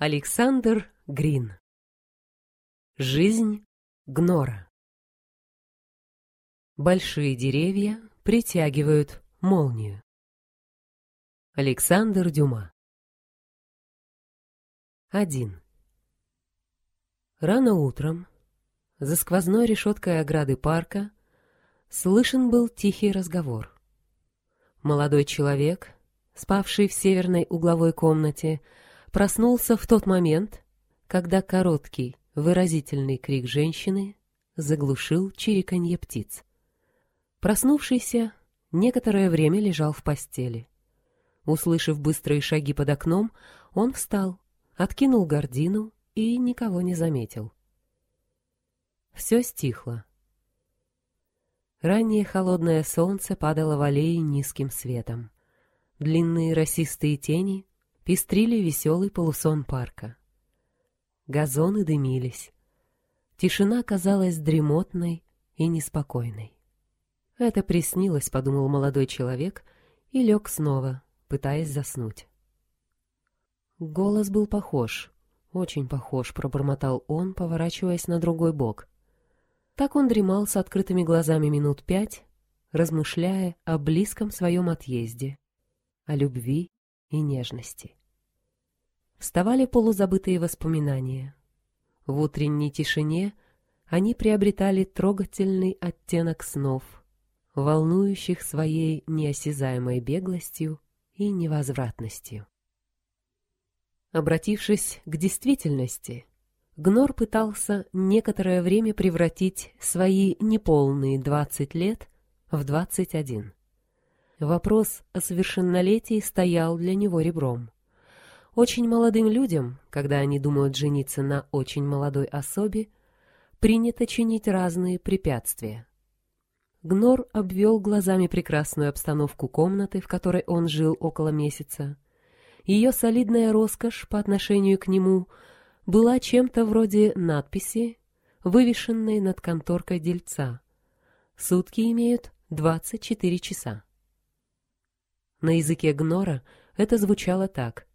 Александр Грин Жизнь Гнора Большие деревья притягивают молнию. Александр Дюма 1. Рано утром, за сквозной решеткой ограды парка, слышен был тихий разговор. Молодой человек, спавший в северной угловой комнате, проснулся в тот момент, когда короткий, выразительный крик женщины заглушил чириканье птиц. Проснувшийся, некоторое время лежал в постели. Услышав быстрые шаги под окном, он встал, откинул гордину и никого не заметил. Все стихло. Раннее холодное солнце падало в аллеи низким светом. Длинные росистые тени пестрили веселый полусон парка. Газоны дымились. Тишина казалась дремотной и неспокойной. «Это приснилось», — подумал молодой человек и лег снова, пытаясь заснуть. Голос был похож, очень похож, пробормотал он, поворачиваясь на другой бок. Так он дремал с открытыми глазами минут пять, размышляя о близком своем отъезде, о любви и нежности вставали полузабытые воспоминания. В утренней тишине они приобретали трогательный оттенок снов, волнующих своей неосязаемой беглостью и невозвратностью. Обратившись к действительности, Гнор пытался некоторое время превратить свои неполные двадцать лет в двадцать один. Вопрос о совершеннолетии стоял для него ребром. Очень молодым людям, когда они думают жениться на очень молодой особе, принято чинить разные препятствия. Гнор обвел глазами прекрасную обстановку комнаты, в которой он жил около месяца. Ее солидная роскошь по отношению к нему была чем-то вроде надписи, вывешенной над конторкой дельца. Сутки имеют 24 часа. На языке Гнора это звучало так.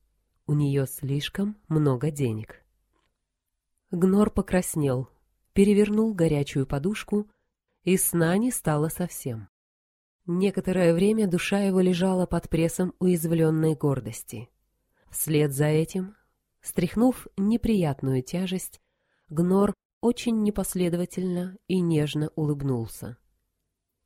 У нее слишком много денег. Гнор покраснел, перевернул горячую подушку, и сна не стало совсем. Некоторое время душа его лежала под прессом уязвленной гордости. Вслед за этим, стряхнув неприятную тяжесть, Гнор очень непоследовательно и нежно улыбнулся.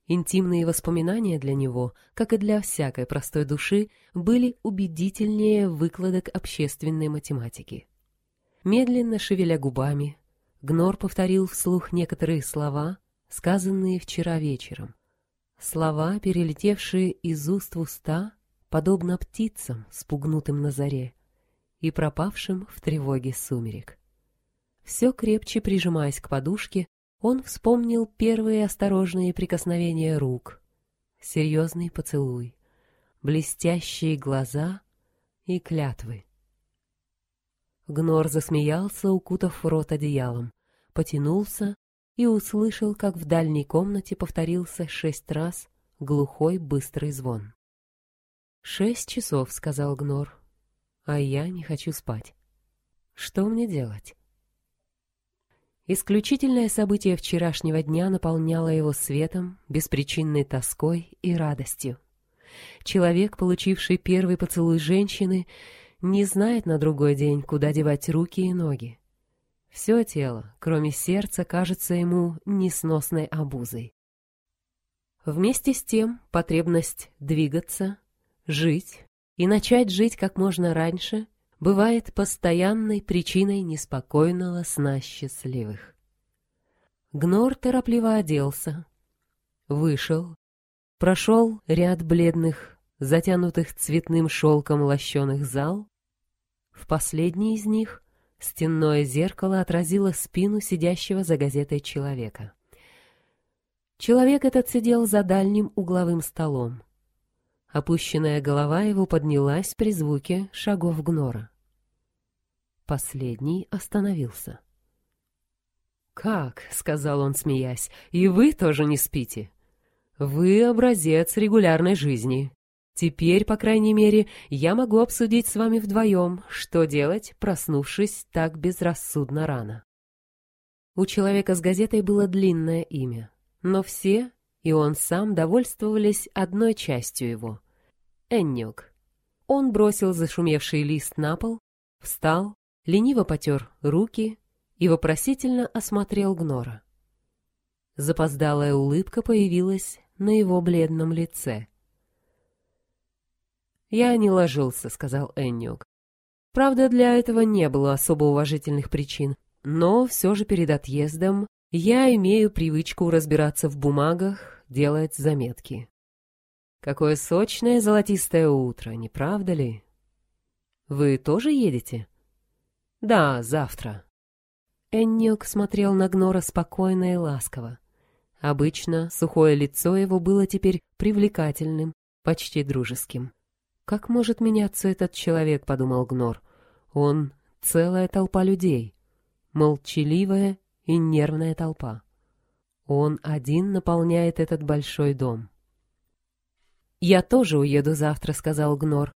Интимные воспоминания для него, как и для всякой простой души, были убедительнее выкладок общественной математики. Медленно шевеля губами, Гнор повторил вслух некоторые слова, сказанные вчера вечером. Слова, перелетевшие из уст в уста, подобно птицам, спугнутым на заре, и пропавшим в тревоге сумерек. Все крепче прижимаясь к подушке, он вспомнил первые осторожные прикосновения рук, серьезный поцелуй, блестящие глаза и клятвы. Гнор засмеялся, укутав рот одеялом, потянулся и услышал, как в дальней комнате повторился шесть раз глухой быстрый звон. «Шесть часов», — сказал Гнор, — «а я не хочу спать. Что мне делать?» Исключительное событие вчерашнего дня наполняло его светом, беспричинной тоской и радостью. Человек, получивший первый поцелуй женщины, не знает на другой день, куда девать руки и ноги. Все тело, кроме сердца, кажется ему несносной обузой. Вместе с тем потребность двигаться, жить и начать жить как можно раньше бывает постоянной причиной неспокойного сна счастливых. Гнор торопливо оделся, вышел, прошел ряд бледных, затянутых цветным шелком лощеных зал. В последний из них стенное зеркало отразило спину сидящего за газетой человека. Человек этот сидел за дальним угловым столом. Опущенная голова его поднялась при звуке шагов Гнора. Последний остановился. «Как?» — сказал он, смеясь. «И вы тоже не спите?» «Вы образец регулярной жизни. Теперь, по крайней мере, я могу обсудить с вами вдвоем, что делать, проснувшись так безрассудно рано. У человека с газетой было длинное имя, но все, и он сам, довольствовались одной частью его — Эннюк. Он бросил зашумевший лист на пол, встал, лениво потер руки и вопросительно осмотрел Гнора. Запоздалая улыбка появилась на его бледном лице. «Я не ложился», — сказал Эннюк. Правда, для этого не было особо уважительных причин, но все же перед отъездом я имею привычку разбираться в бумагах, делать заметки. Какое сочное золотистое утро, не правда ли? Вы тоже едете? Да, завтра. Энниок смотрел на Гнора спокойно и ласково. Обычно сухое лицо его было теперь привлекательным, почти дружеским. «Как может меняться этот человек?» — подумал Гнор. «Он — целая толпа людей, молчаливая и нервная толпа. Он один наполняет этот большой дом». «Я тоже уеду завтра», — сказал Гнор.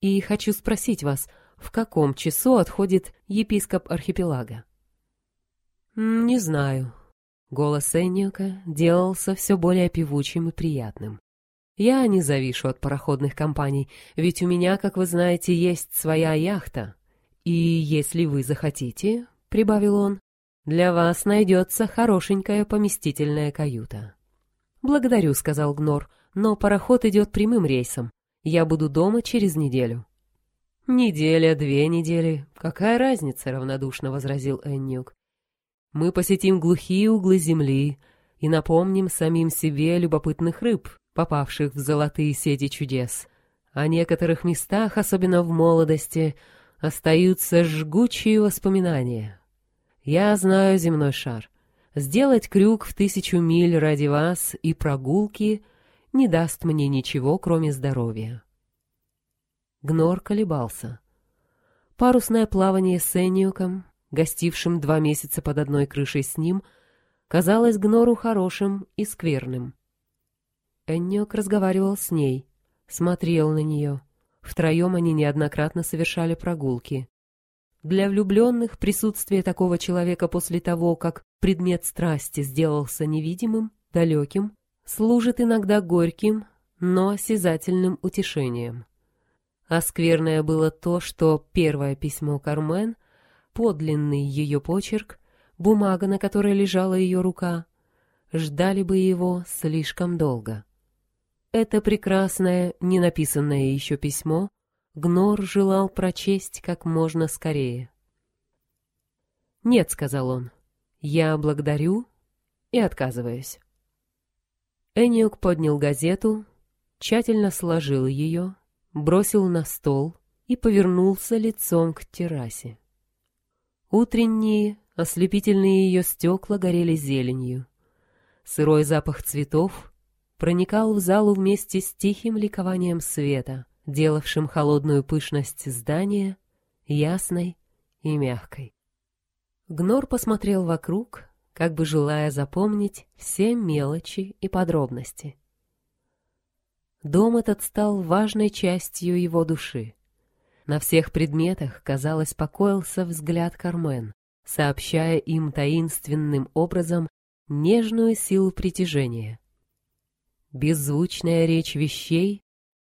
«И хочу спросить вас, в каком часу отходит епископ архипелага?» «Не знаю». Голос Энниока делался все более певучим и приятным. «Я не завишу от пароходных компаний, ведь у меня, как вы знаете, есть своя яхта. И если вы захотите, — прибавил он, — для вас найдется хорошенькая поместительная каюта». «Благодарю», — сказал Гнор, — «но пароход идет прямым рейсом. Я буду дома через неделю». «Неделя, две недели. Какая разница?» — равнодушно возразил Эннюк. Мы посетим глухие углы земли и напомним самим себе любопытных рыб, попавших в золотые сети чудес. О некоторых местах, особенно в молодости, остаются жгучие воспоминания. Я знаю земной шар. Сделать крюк в тысячу миль ради вас и прогулки не даст мне ничего, кроме здоровья. Гнор колебался. Парусное плавание с Энниуком гостившим два месяца под одной крышей с ним, казалось Гнору хорошим и скверным. Энниок разговаривал с ней, смотрел на нее. Втроем они неоднократно совершали прогулки. Для влюбленных присутствие такого человека после того, как предмет страсти сделался невидимым, далеким, служит иногда горьким, но осязательным утешением. А скверное было то, что первое письмо Кармен — подлинный ее почерк, бумага, на которой лежала ее рука, ждали бы его слишком долго. Это прекрасное, не написанное еще письмо Гнор желал прочесть как можно скорее. «Нет», — сказал он, — «я благодарю и отказываюсь». Эниук поднял газету, тщательно сложил ее, бросил на стол и повернулся лицом к террасе. Утренние, ослепительные ее стекла горели зеленью. Сырой запах цветов проникал в залу вместе с тихим ликованием света, делавшим холодную пышность здания ясной и мягкой. Гнор посмотрел вокруг, как бы желая запомнить все мелочи и подробности. Дом этот стал важной частью его души. На всех предметах, казалось, покоился взгляд Кармен, сообщая им таинственным образом нежную силу притяжения. Беззвучная речь вещей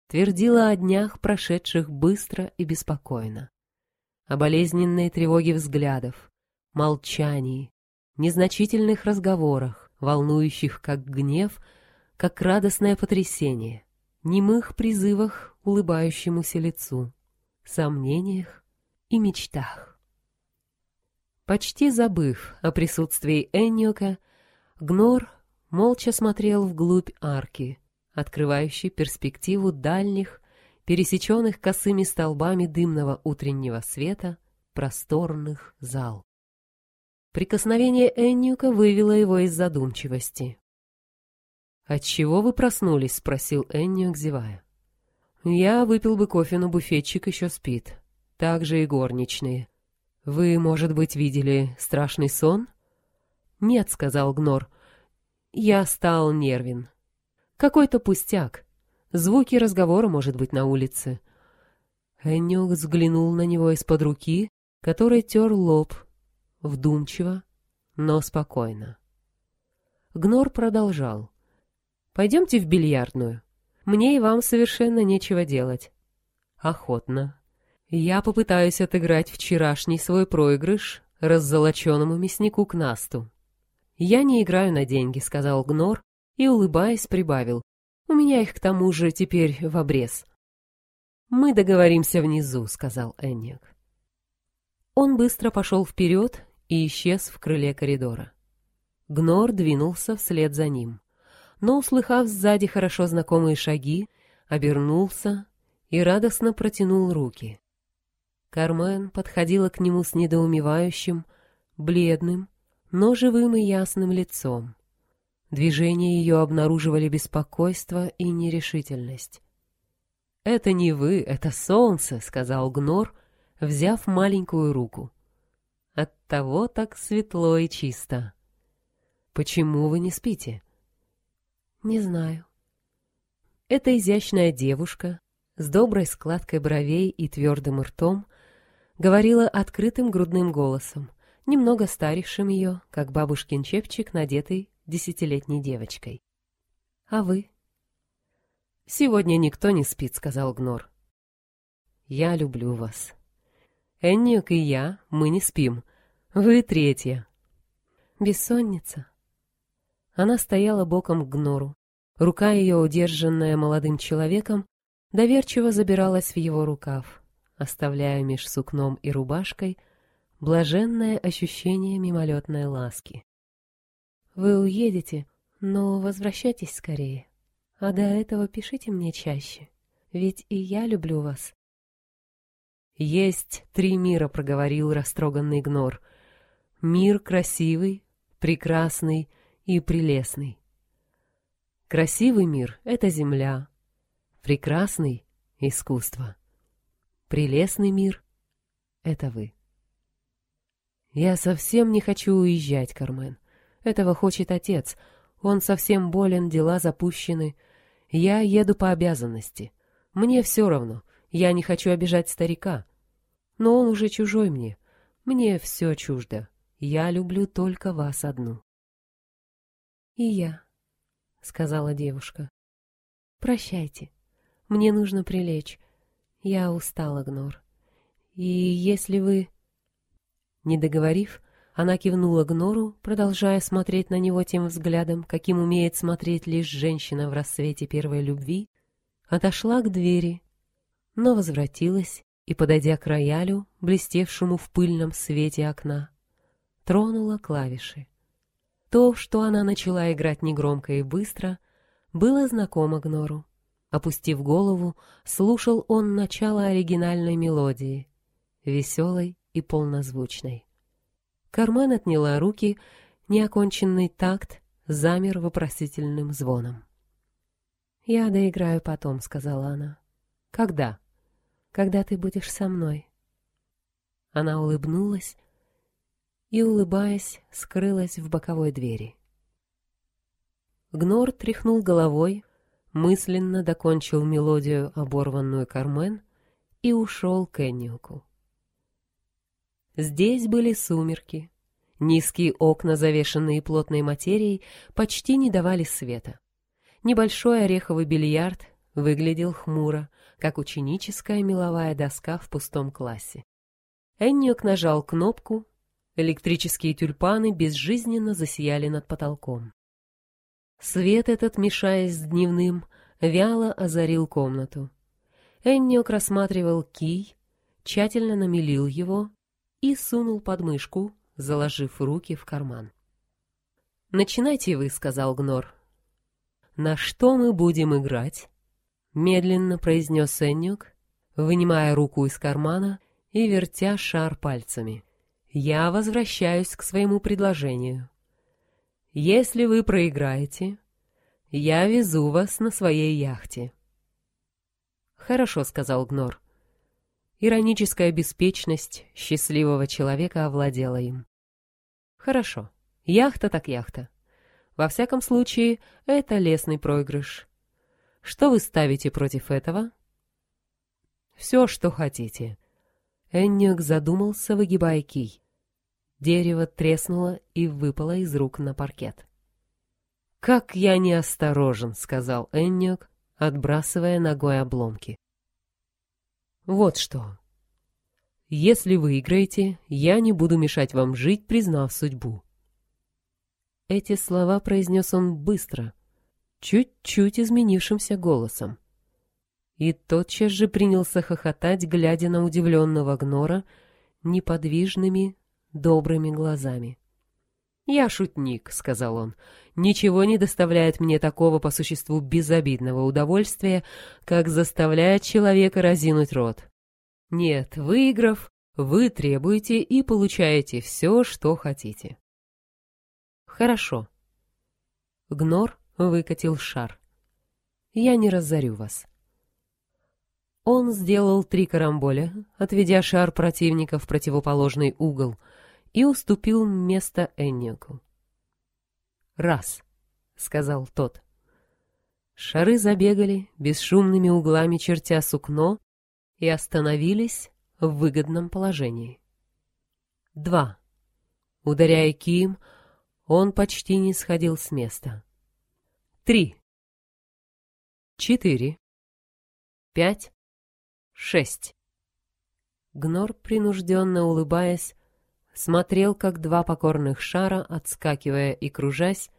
твердила о днях, прошедших быстро и беспокойно, о болезненной тревоге взглядов, молчании, незначительных разговорах, волнующих как гнев, как радостное потрясение, немых призывах улыбающемуся лицу сомнениях и мечтах. Почти забыв о присутствии Энниока, Гнор молча смотрел вглубь арки, открывающей перспективу дальних, пересеченных косыми столбами дымного утреннего света, просторных зал. Прикосновение Энниука вывело его из задумчивости. «Отчего вы проснулись?» — спросил Энниук, зевая. Я выпил бы кофе, но буфетчик еще спит. Так же и горничные. Вы, может быть, видели страшный сон? Нет, сказал Гнор. Я стал нервен. Какой-то пустяк. Звуки разговора, может быть, на улице. Эннюк взглянул на него из-под руки, который тер лоб, вдумчиво, но спокойно. Гнор продолжал. «Пойдемте в бильярдную. Мне и вам совершенно нечего делать». «Охотно. Я попытаюсь отыграть вчерашний свой проигрыш раззолоченному мяснику к Насту». «Я не играю на деньги», — сказал Гнор и, улыбаясь, прибавил. «У меня их к тому же теперь в обрез». «Мы договоримся внизу», — сказал Энник. Он быстро пошел вперед и исчез в крыле коридора. Гнор двинулся вслед за ним, но, услыхав сзади хорошо знакомые шаги, обернулся и радостно протянул руки. Кармен подходила к нему с недоумевающим, бледным, но живым и ясным лицом. Движения ее обнаруживали беспокойство и нерешительность. «Это не вы, это солнце», — сказал Гнор, взяв маленькую руку. «Оттого так светло и чисто». «Почему вы не спите?» «Не знаю». Эта изящная девушка с доброй складкой бровей и твердым ртом говорила открытым грудным голосом, немного старившим ее, как бабушкин чепчик, надетый десятилетней девочкой. «А вы?» «Сегодня никто не спит», — сказал Гнор. «Я люблю вас. Энниок и я, мы не спим. Вы третья». «Бессонница?» Она стояла боком к Гнору. Рука ее, удержанная молодым человеком, доверчиво забиралась в его рукав, оставляя меж сукном и рубашкой блаженное ощущение мимолетной ласки. «Вы уедете, но возвращайтесь скорее». А до этого пишите мне чаще, ведь и я люблю вас. Есть три мира, проговорил растроганный Гнор. Мир красивый, прекрасный и прелестный. Красивый мир — это земля, прекрасный — искусство. Прелестный мир — это вы. Я совсем не хочу уезжать, Кармен. Этого хочет отец. Он совсем болен, дела запущены — я еду по обязанности. Мне все равно, я не хочу обижать старика. Но он уже чужой мне. Мне все чуждо. Я люблю только вас одну. И я, — сказала девушка. Прощайте. Мне нужно прилечь. Я устала, Гнор. И если вы... Не договорив, она кивнула Гнору, продолжая смотреть на него тем взглядом, каким умеет смотреть лишь женщина в рассвете первой любви, отошла к двери, но возвратилась и, подойдя к роялю, блестевшему в пыльном свете окна, тронула клавиши. То, что она начала играть негромко и быстро, было знакомо Гнору. Опустив голову, слушал он начало оригинальной мелодии, веселой и полнозвучной. Кармен отняла руки, неоконченный такт замер вопросительным звоном. «Я доиграю потом», — сказала она. «Когда?» «Когда ты будешь со мной». Она улыбнулась и, улыбаясь, скрылась в боковой двери. Гнор тряхнул головой, мысленно докончил мелодию, оборванную Кармен, и ушел к Энниуку. Здесь были сумерки. Низкие окна, завешенные плотной материей, почти не давали света. Небольшой ореховый бильярд выглядел хмуро, как ученическая меловая доска в пустом классе. Энниок нажал кнопку, электрические тюльпаны безжизненно засияли над потолком. Свет этот, мешаясь с дневным, вяло озарил комнату. Энниок рассматривал кий, тщательно намелил его, и сунул под мышку, заложив руки в карман. «Начинайте вы», — сказал Гнор. «На что мы будем играть?» — медленно произнес Эннюк, вынимая руку из кармана и вертя шар пальцами. «Я возвращаюсь к своему предложению. Если вы проиграете, я везу вас на своей яхте». «Хорошо», — сказал Гнор. Ироническая беспечность счастливого человека овладела им. Хорошо, яхта так яхта. Во всяком случае, это лесный проигрыш. Что вы ставите против этого?» «Все, что хотите». Энниок задумался, выгибая кий. Дерево треснуло и выпало из рук на паркет. «Как я неосторожен», — сказал Энниок, отбрасывая ногой обломки. «Вот что. Если выиграете, я не буду мешать вам жить, признав судьбу». Эти слова произнес он быстро, чуть-чуть изменившимся голосом. И тотчас же принялся хохотать, глядя на удивленного Гнора неподвижными, добрыми глазами. «Я шутник», — сказал он. «Ничего не доставляет мне такого по существу безобидного удовольствия, как заставлять человека разинуть рот. Нет, выиграв, вы требуете и получаете все, что хотите». «Хорошо». Гнор выкатил шар. «Я не разорю вас». Он сделал три карамболя, отведя шар противника в противоположный угол, и уступил место Эннику. «Раз», — сказал тот. Шары забегали, бесшумными углами чертя сукно, и остановились в выгодном положении. Два. Ударяя кием, он почти не сходил с места. Три. Четыре. Пять. Шесть. Гнор, принужденно улыбаясь, смотрел, как два покорных шара, отскакивая и кружась,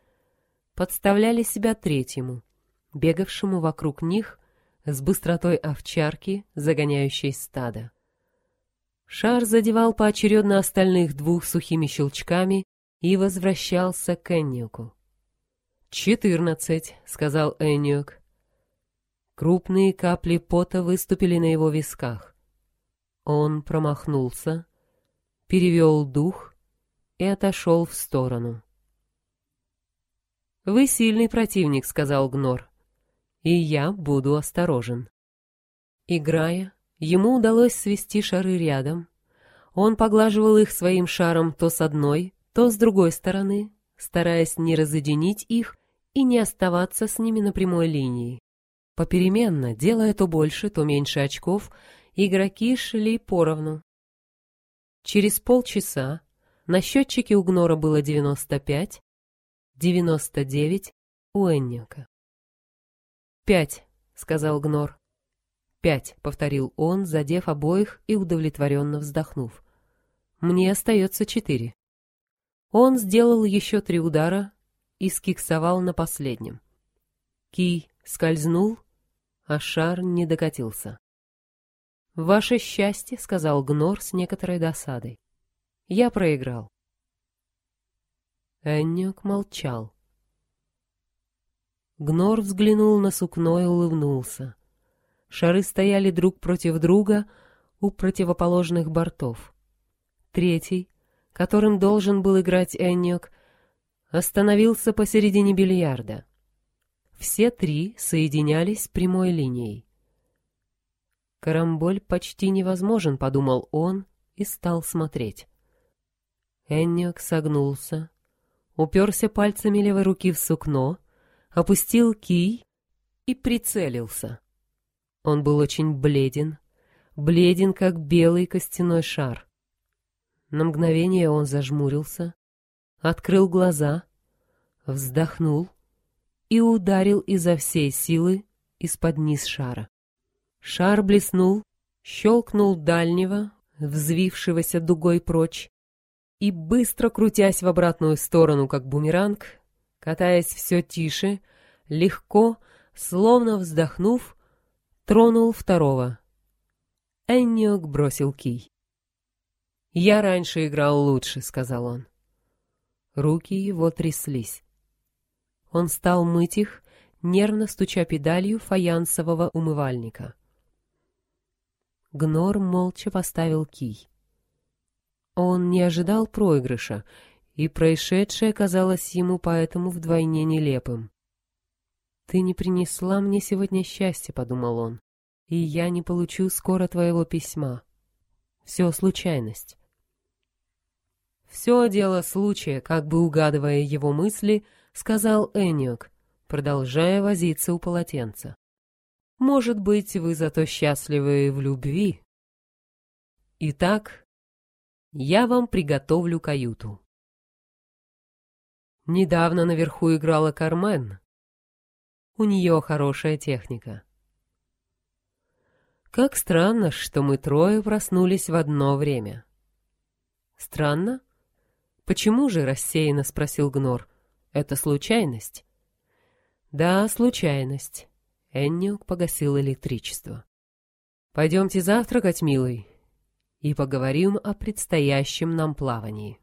подставляли себя третьему, бегавшему вокруг них с быстротой овчарки, загоняющей стадо. Шар задевал поочередно остальных двух сухими щелчками и возвращался к Энниоку. «Четырнадцать», — сказал Энниок. Крупные капли пота выступили на его висках. Он промахнулся, перевел дух и отошел в сторону. «Вы сильный противник», — сказал Гнор, — «и я буду осторожен». Играя, ему удалось свести шары рядом. Он поглаживал их своим шаром то с одной, то с другой стороны, стараясь не разъединить их и не оставаться с ними на прямой линии. Попеременно, делая то больше, то меньше очков, игроки шли поровну. Через полчаса на счетчике у Гнора было 95, 99 у Энника. «Пять», — сказал Гнор. «Пять», — повторил он, задев обоих и удовлетворенно вздохнув. «Мне остается четыре». Он сделал еще три удара и скиксовал на последнем. Кий скользнул, а шар не докатился. «Ваше счастье», — сказал Гнор с некоторой досадой. «Я проиграл». Эннюк молчал. Гнор взглянул на сукно и улыбнулся. Шары стояли друг против друга у противоположных бортов. Третий, которым должен был играть Эннюк, остановился посередине бильярда. Все три соединялись прямой линией. Карамболь почти невозможен, подумал он и стал смотреть. Энниок согнулся, уперся пальцами левой руки в сукно, опустил кий и прицелился. Он был очень бледен, бледен, как белый костяной шар. На мгновение он зажмурился, открыл глаза, вздохнул и ударил изо всей силы из-под низ шара. Шар блеснул, щелкнул дальнего, взвившегося дугой прочь, и, быстро крутясь в обратную сторону, как бумеранг, катаясь все тише, легко, словно вздохнув, тронул второго. Энниок бросил кий. «Я раньше играл лучше», — сказал он. Руки его тряслись. Он стал мыть их, нервно стуча педалью фаянсового умывальника. Гнор молча поставил кий. Он не ожидал проигрыша, и происшедшее казалось ему поэтому вдвойне нелепым. «Ты не принесла мне сегодня счастья», — подумал он, — «и я не получу скоро твоего письма. Все случайность». «Все дело случая», как бы угадывая его мысли, сказал Эниок, продолжая возиться у полотенца. Может быть, вы зато счастливы в любви. Итак, я вам приготовлю каюту. Недавно наверху играла Кармен. У нее хорошая техника. Как странно, что мы трое проснулись в одно время. Странно? Почему же, рассеянно спросил Гнор. Это случайность? Да, случайность. Энниук погасил электричество. Пойдемте завтракать, милый, и поговорим о предстоящем нам плавании.